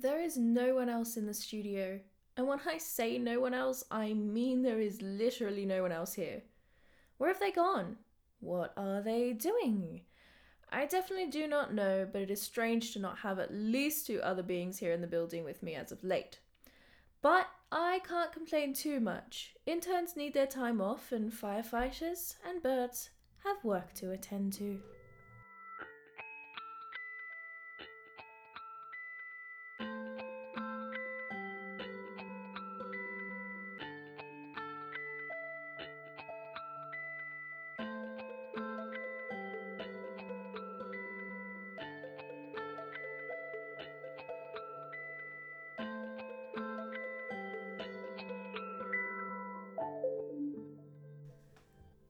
There is no one else in the studio. And when I say no one else, I mean there is literally no one else here. Where have they gone? What are they doing? I definitely do not know, but it is strange to not have at least two other beings here in the building with me as of late. But I can't complain too much. Interns need their time off, and firefighters and birds have work to attend to.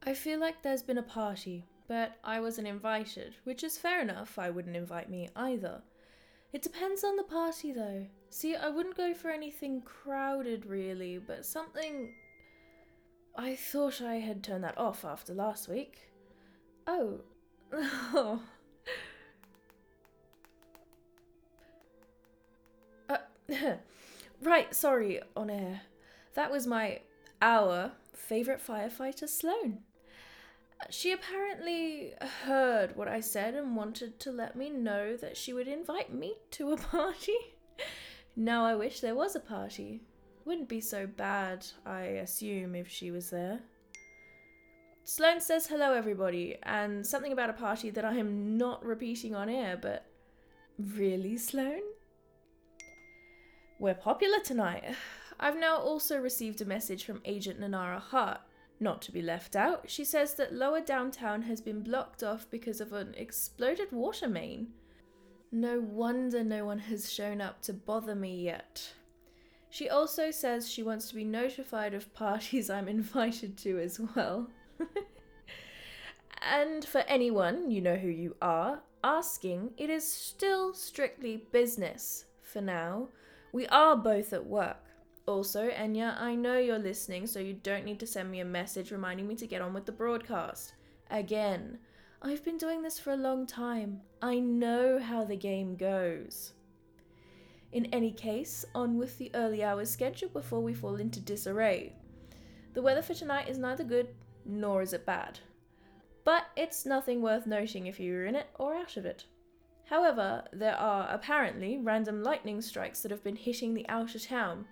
I feel like there's been a party, but I wasn't invited, which is fair enough, I wouldn't invite me either. It depends on the party though. See, I wouldn't go for anything crowded really, but something. I thought I had turned that off after last week. Oh. Oh. Right, sorry, on air. That was my, our favourite firefighter, Sloane. She apparently heard what I said and wanted to let me know that she would invite me to a party. now I wish there was a party. Wouldn't be so bad, I assume, if she was there. Sloane says hello, everybody, and something about a party that I am not repeating on air, but really, Sloane? We're popular tonight. I've now also received a message from Agent Nanara Hart not to be left out, she says that lower downtown has been blocked off because of an exploded water main. No wonder no one has shown up to bother me yet. She also says she wants to be notified of parties I'm invited to as well. and for anyone, you know who you are, asking, it is still strictly business for now. We are both at work. Also, Enya, I know you're listening, so you don't need to send me a message reminding me to get on with the broadcast. Again, I've been doing this for a long time. I know how the game goes. In any case, on with the early hours schedule before we fall into disarray. The weather for tonight is neither good nor is it bad. But it's nothing worth noting if you're in it or out of it. However, there are apparently random lightning strikes that have been hitting the outer town,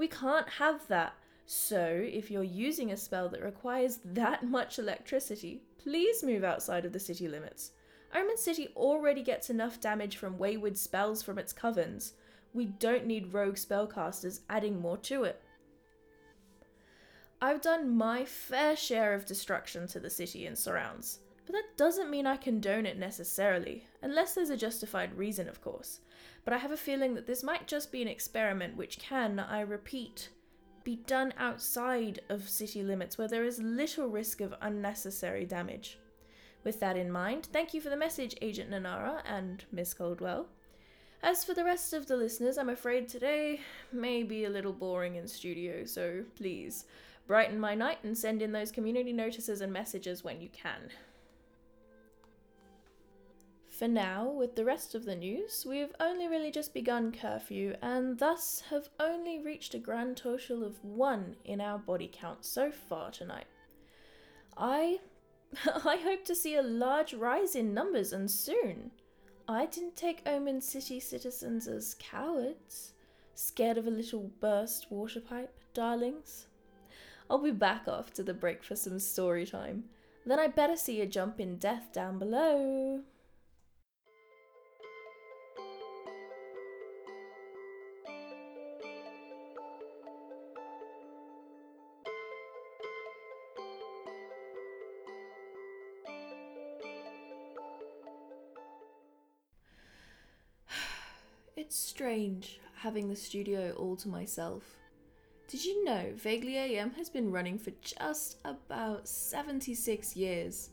we can't have that. So, if you're using a spell that requires that much electricity, please move outside of the city limits. Omen City already gets enough damage from wayward spells from its covens. We don't need rogue spellcasters adding more to it. I've done my fair share of destruction to the city and surrounds, but that doesn't mean I condone it necessarily, unless there's a justified reason, of course but I have a feeling that this might just be an experiment which can, I repeat, be done outside of city limits where there is little risk of unnecessary damage. With that in mind, thank you for the message, Agent Nanara and Miss Coldwell. As for the rest of the listeners, I'm afraid today may be a little boring in studio, so please brighten my night and send in those community notices and messages when you can. For now, with the rest of the news, we've only really just begun curfew and thus have only reached a grand total of one in our body count so far tonight. I I hope to see a large rise in numbers and soon. I didn't take Omen City citizens as cowards, scared of a little burst water pipe, darlings. I'll be back after the break for some story time. Then I better see a jump in death down below. Strange having the studio all to myself. Did you know Vaguely AM has been running for just about 76 years?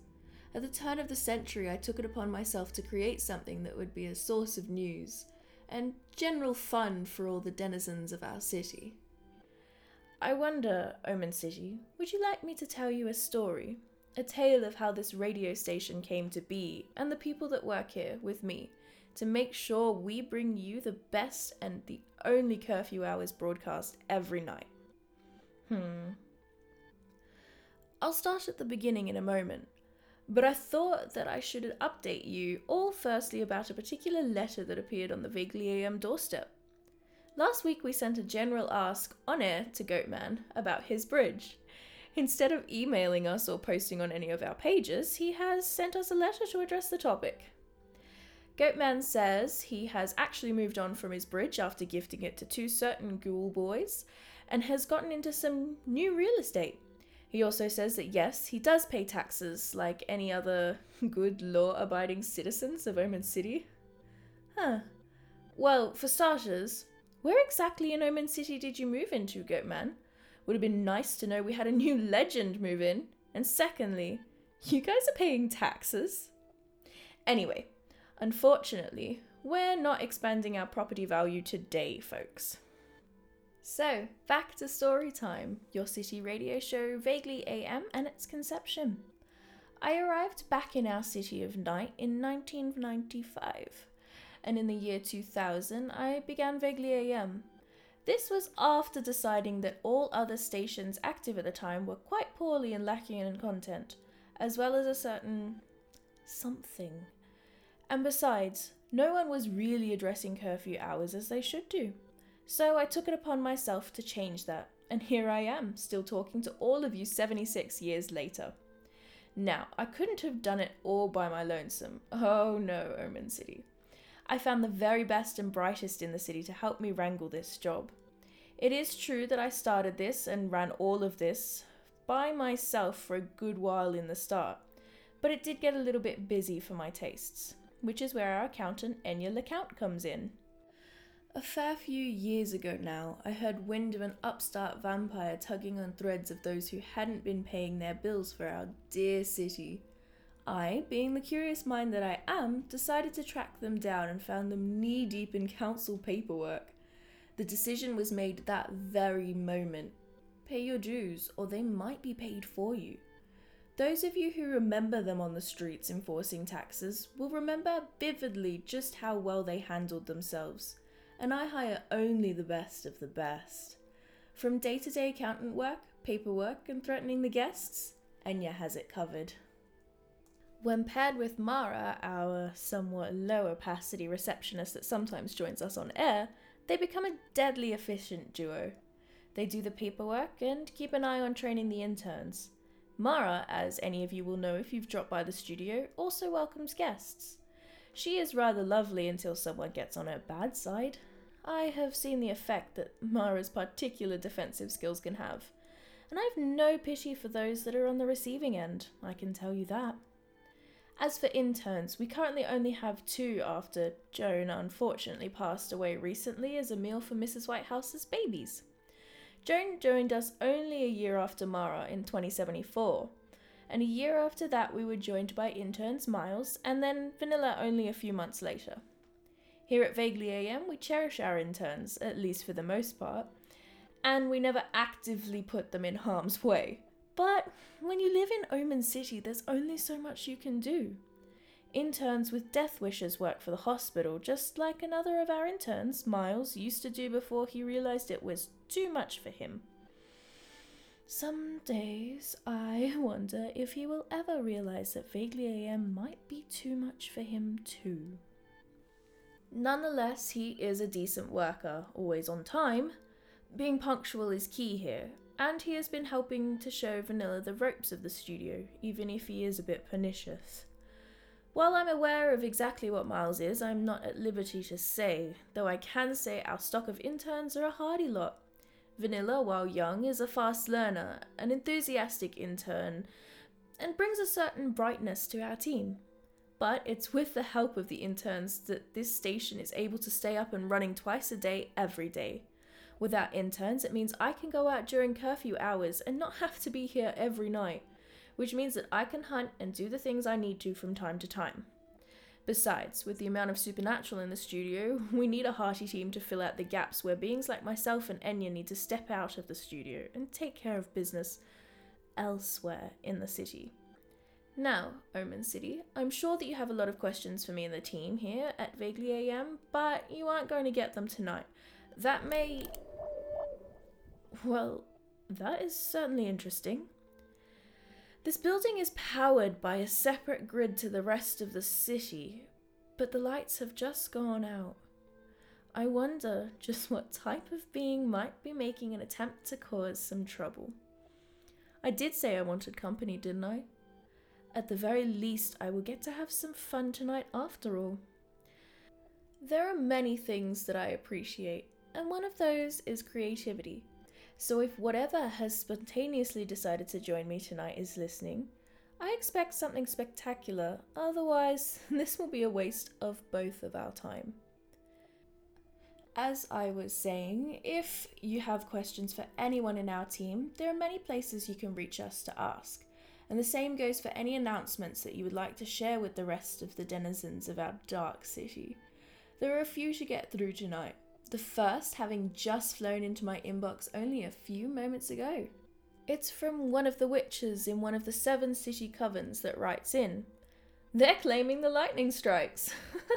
At the turn of the century, I took it upon myself to create something that would be a source of news and general fun for all the denizens of our city. I wonder, Omen City, would you like me to tell you a story? A tale of how this radio station came to be and the people that work here with me to make sure we bring you the best and the only curfew hours broadcast every night. Hmm. I'll start at the beginning in a moment, but I thought that I should update you all firstly about a particular letter that appeared on the Vaguely AM doorstep. Last week we sent a general ask on air to Goatman about his bridge. Instead of emailing us or posting on any of our pages, he has sent us a letter to address the topic. Goatman says he has actually moved on from his bridge after gifting it to two certain ghoul boys and has gotten into some new real estate. He also says that yes, he does pay taxes like any other good law abiding citizens of Omen City. Huh. Well, for starters, where exactly in Omen City did you move into, Goatman? Would have been nice to know we had a new legend move in. And secondly, you guys are paying taxes? Anyway, unfortunately, we're not expanding our property value today, folks. So, back to story time, your city radio show Vaguely AM and its conception. I arrived back in our city of night in 1995, and in the year 2000 I began Vaguely AM. This was after deciding that all other stations active at the time were quite poorly and lacking in content, as well as a certain something. And besides, no one was really addressing curfew hours as they should do. So I took it upon myself to change that, and here I am, still talking to all of you 76 years later. Now, I couldn't have done it all by my lonesome. Oh no, Omen City. I found the very best and brightest in the city to help me wrangle this job. It is true that I started this and ran all of this by myself for a good while in the start, but it did get a little bit busy for my tastes, which is where our accountant Enya LeCount comes in. A fair few years ago now, I heard wind of an upstart vampire tugging on threads of those who hadn't been paying their bills for our dear city. I, being the curious mind that I am, decided to track them down and found them knee deep in council paperwork. The decision was made that very moment. Pay your dues, or they might be paid for you. Those of you who remember them on the streets enforcing taxes will remember vividly just how well they handled themselves and I hire only the best of the best. From day to day accountant work, paperwork, and threatening the guests, Enya has it covered. When paired with Mara, our somewhat low opacity receptionist that sometimes joins us on air, they become a deadly efficient duo. They do the paperwork and keep an eye on training the interns. Mara, as any of you will know if you've dropped by the studio, also welcomes guests. She is rather lovely until someone gets on her bad side. I have seen the effect that Mara's particular defensive skills can have, and I've no pity for those that are on the receiving end, I can tell you that. As for interns, we currently only have two after Joan unfortunately passed away recently as a meal for Mrs. Whitehouse's babies. Joan joined us only a year after Mara in 2074, and a year after that we were joined by interns Miles and then Vanilla only a few months later. Here at Vaguely AM, we cherish our interns, at least for the most part, and we never actively put them in harm's way. But when you live in Omen City, there's only so much you can do. Interns with death wishes work for the hospital, just like another of our interns, Miles, used to do before he realized it was too much for him. Some days I wonder if he will ever realize that Vaguely AM might be too much for him too. Nonetheless, he is a decent worker, always on time. Being punctual is key here, and he has been helping to show Vanilla the ropes of the studio, even if he is a bit pernicious. While I'm aware of exactly what Miles is, I'm not at liberty to say, though I can say our stock of interns are a hardy lot. Vanilla, while young, is a fast learner, an enthusiastic intern, and brings a certain brightness to our team. But it's with the help of the interns that this station is able to stay up and running twice a day, every day. Without interns, it means I can go out during curfew hours and not have to be here every night, which means that I can hunt and do the things I need to from time to time. Besides, with the amount of supernatural in the studio, we need a hearty team to fill out the gaps where beings like myself and Enya need to step out of the studio and take care of business elsewhere in the city. Now, Omen City, I'm sure that you have a lot of questions for me and the team here at Vaguely AM, but you aren't going to get them tonight. That may. Well, that is certainly interesting. This building is powered by a separate grid to the rest of the city, but the lights have just gone out. I wonder just what type of being might be making an attempt to cause some trouble. I did say I wanted company, didn't I? At the very least, I will get to have some fun tonight after all. There are many things that I appreciate, and one of those is creativity. So if whatever has spontaneously decided to join me tonight is listening, I expect something spectacular, otherwise, this will be a waste of both of our time. As I was saying, if you have questions for anyone in our team, there are many places you can reach us to ask. And the same goes for any announcements that you would like to share with the rest of the denizens of our dark city. There are a few to get through tonight, the first having just flown into my inbox only a few moments ago. It's from one of the witches in one of the seven city covens that writes in. They're claiming the lightning strikes.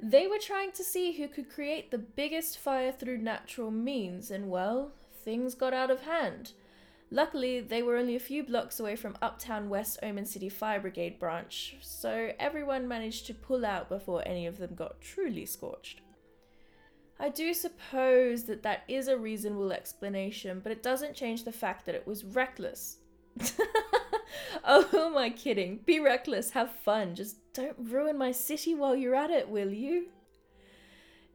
They were trying to see who could create the biggest fire through natural means, and well, things got out of hand. Luckily, they were only a few blocks away from Uptown West Omen City Fire Brigade branch, so everyone managed to pull out before any of them got truly scorched. I do suppose that that is a reasonable explanation, but it doesn't change the fact that it was reckless. oh, who am I kidding? Be reckless, have fun, just don't ruin my city while you're at it, will you?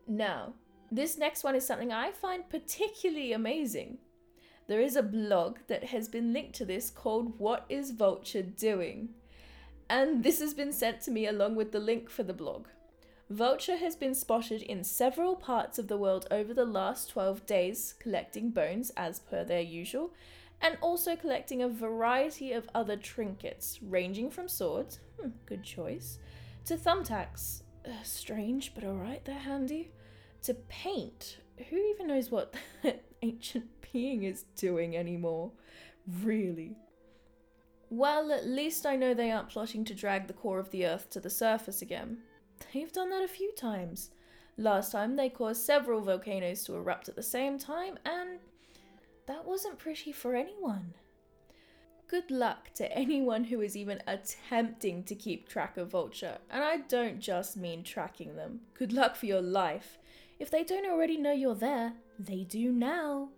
Now, this next one is something I find particularly amazing. There is a blog that has been linked to this called What is Vulture Doing? And this has been sent to me along with the link for the blog. Vulture has been spotted in several parts of the world over the last 12 days, collecting bones as per their usual, and also collecting a variety of other trinkets, ranging from swords, hmm, good choice, to thumbtacks, uh, strange but alright, they're handy, to paint. Who even knows what ancient being is doing anymore? Really? Well, at least I know they aren't plotting to drag the core of the Earth to the surface again. They've done that a few times. Last time they caused several volcanoes to erupt at the same time, and that wasn't pretty for anyone. Good luck to anyone who is even attempting to keep track of Vulture, and I don't just mean tracking them. Good luck for your life. If they don't already know you're there, they do now.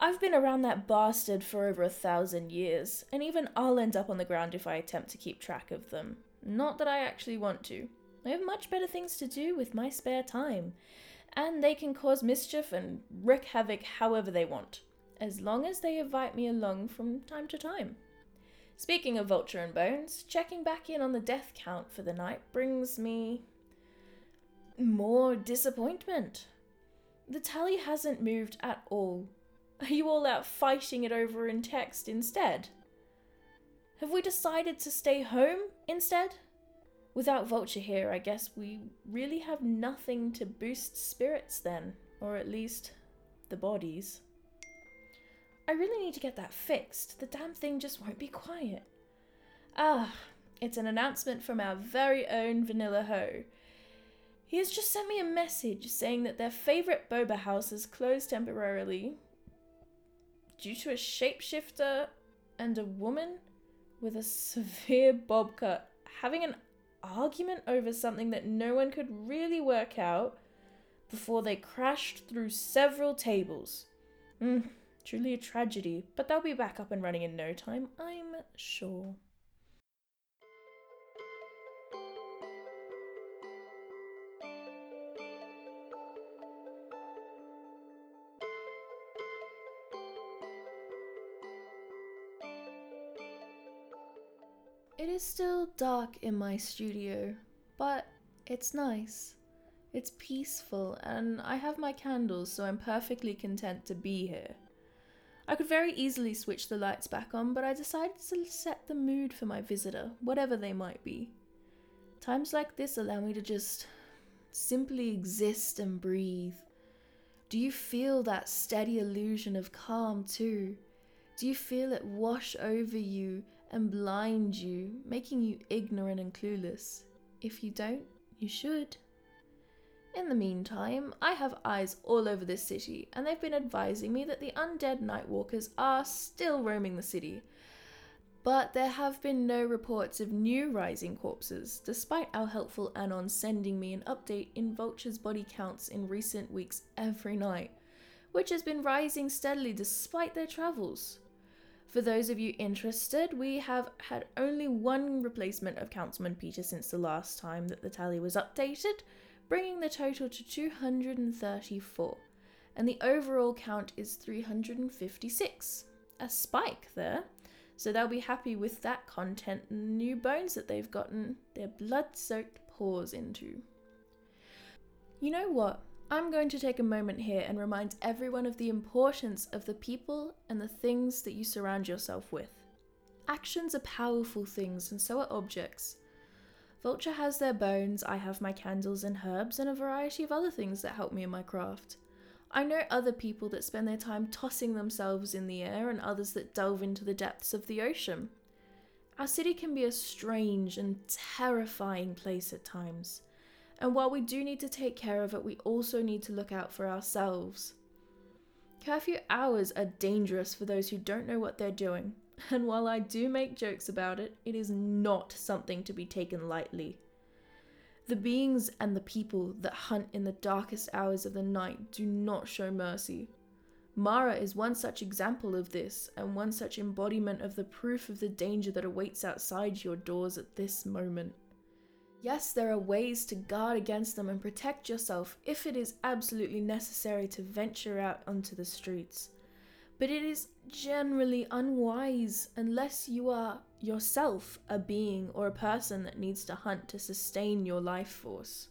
I've been around that bastard for over a thousand years, and even I'll end up on the ground if I attempt to keep track of them. Not that I actually want to. I have much better things to do with my spare time, and they can cause mischief and wreak havoc however they want as long as they invite me along from time to time. Speaking of Vulture and Bones, checking back in on the death count for the night brings me more disappointment. The tally hasn't moved at all. Are you all out fighting it over in text instead? Have we decided to stay home instead? Without Vulture here, I guess we really have nothing to boost spirits then, or at least the bodies. I really need to get that fixed. The damn thing just won't be quiet. Ah, it's an announcement from our very own Vanilla Ho. He has just sent me a message saying that their favourite boba house is closed temporarily due to a shapeshifter and a woman with a severe bob cut having an argument over something that no one could really work out before they crashed through several tables. Mm, Truly a tragedy, but they'll be back up and running in no time, I'm sure. It is still dark in my studio, but it's nice. It's peaceful, and I have my candles, so I'm perfectly content to be here. I could very easily switch the lights back on, but I decided to set the mood for my visitor, whatever they might be. Times like this allow me to just simply exist and breathe. Do you feel that steady illusion of calm too? Do you feel it wash over you and blind you, making you ignorant and clueless. If you don't, you should. In the meantime, I have eyes all over this city, and they've been advising me that the undead Nightwalkers are still roaming the city. But there have been no reports of new rising corpses, despite our helpful Anon sending me an update in Vulture's body counts in recent weeks every night, which has been rising steadily despite their travels. For those of you interested, we have had only one replacement of Councilman Peter since the last time that the tally was updated, bringing the total to 234, and the overall count is 356. A spike there, so they'll be happy with that content and new bones that they've gotten their blood soaked paws into. You know what? I'm going to take a moment here and remind everyone of the importance of the people and the things that you surround yourself with. Actions are powerful things, and so are objects. Vulture has their bones, I have my candles and herbs, and a variety of other things that help me in my craft. I know other people that spend their time tossing themselves in the air, and others that delve into the depths of the ocean. Our city can be a strange and terrifying place at times. And while we do need to take care of it, we also need to look out for ourselves. Curfew hours are dangerous for those who don't know what they're doing, and while I do make jokes about it, it is not something to be taken lightly. The beings and the people that hunt in the darkest hours of the night do not show mercy. Mara is one such example of this, and one such embodiment of the proof of the danger that awaits outside your doors at this moment. Yes, there are ways to guard against them and protect yourself if it is absolutely necessary to venture out onto the streets. But it is generally unwise unless you are yourself a being or a person that needs to hunt to sustain your life force.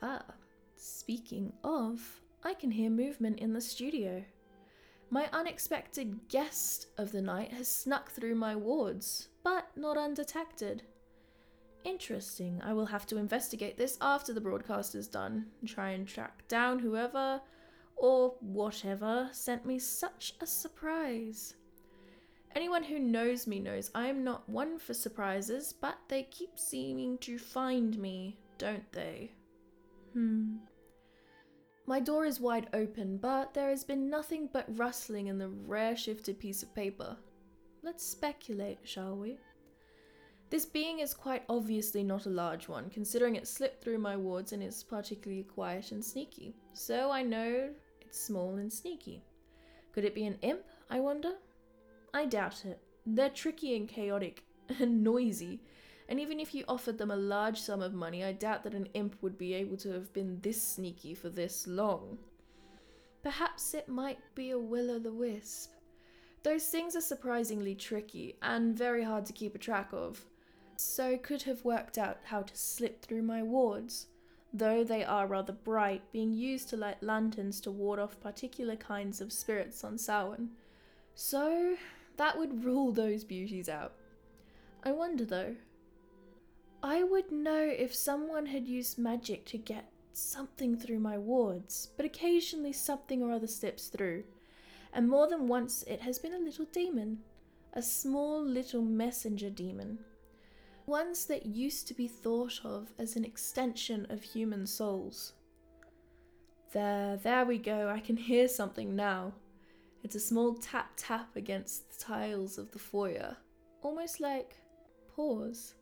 Ah, speaking of, I can hear movement in the studio. My unexpected guest of the night has snuck through my wards, but not undetected. Interesting. I will have to investigate this after the broadcast is done and try and track down whoever or whatever sent me such a surprise. Anyone who knows me knows I am not one for surprises, but they keep seeming to find me, don't they? Hmm. My door is wide open, but there has been nothing but rustling in the rare shifted piece of paper. Let's speculate, shall we? This being is quite obviously not a large one, considering it slipped through my wards and is particularly quiet and sneaky. So I know it's small and sneaky. Could it be an imp, I wonder? I doubt it. They're tricky and chaotic and noisy, and even if you offered them a large sum of money, I doubt that an imp would be able to have been this sneaky for this long. Perhaps it might be a will o' the wisp. Those things are surprisingly tricky and very hard to keep a track of so could have worked out how to slip through my wards, though they are rather bright, being used to light lanterns to ward off particular kinds of spirits on Samhain. So that would rule those beauties out. I wonder though. I would know if someone had used magic to get something through my wards, but occasionally something or other slips through, and more than once it has been a little demon, a small little messenger demon ones that used to be thought of as an extension of human souls. There, there we go, I can hear something now. It's a small tap tap against the tiles of the foyer, almost like paws.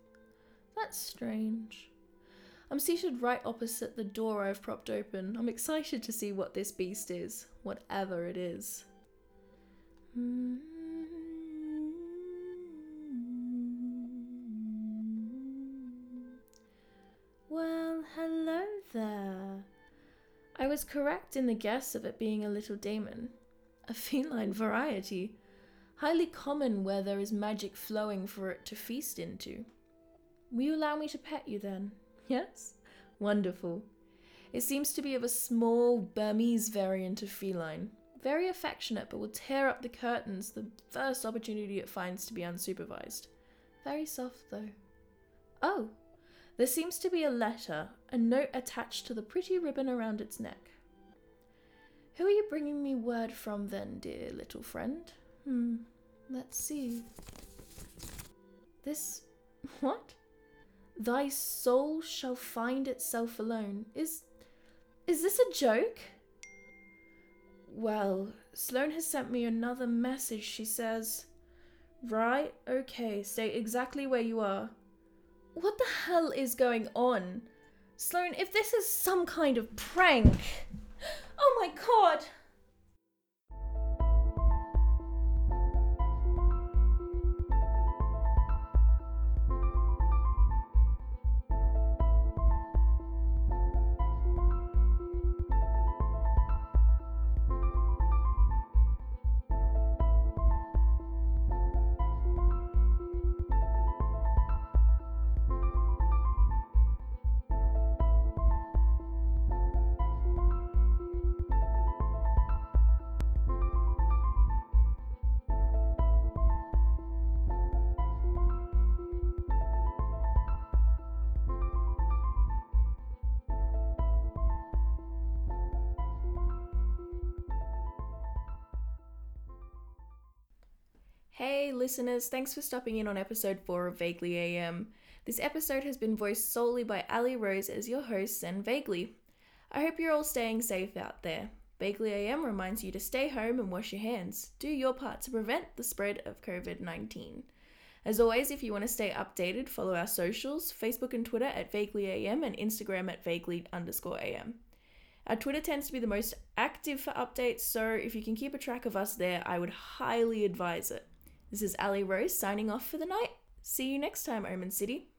That's strange. I'm seated right opposite the door I've propped open. I'm excited to see what this beast is, whatever it is. Hmm. I was correct in the guess of it being a little daemon. A feline variety. Highly common where there is magic flowing for it to feast into. Will you allow me to pet you then? Yes? Wonderful. It seems to be of a small Burmese variant of feline. Very affectionate, but will tear up the curtains the first opportunity it finds to be unsupervised. Very soft, though. Oh, there seems to be a letter, a note attached to the pretty ribbon around its neck. Who are you bringing me word from then, dear little friend? Hmm, let's see. This. What? Thy soul shall find itself alone. Is. Is this a joke? Well, Sloane has sent me another message. She says. Right, okay, stay exactly where you are. What the hell is going on? Sloane, if this is some kind of prank. Oh my god! Hey, listeners, thanks for stopping in on episode 4 of Vaguely AM. This episode has been voiced solely by Ali Rose as your host and Vaguely. I hope you're all staying safe out there. Vaguely AM reminds you to stay home and wash your hands. Do your part to prevent the spread of COVID 19. As always, if you want to stay updated, follow our socials Facebook and Twitter at Vaguely AM and Instagram at Vaguely underscore AM. Our Twitter tends to be the most active for updates, so if you can keep a track of us there, I would highly advise it. This is Ali Rose signing off for the night. See you next time, Omen City.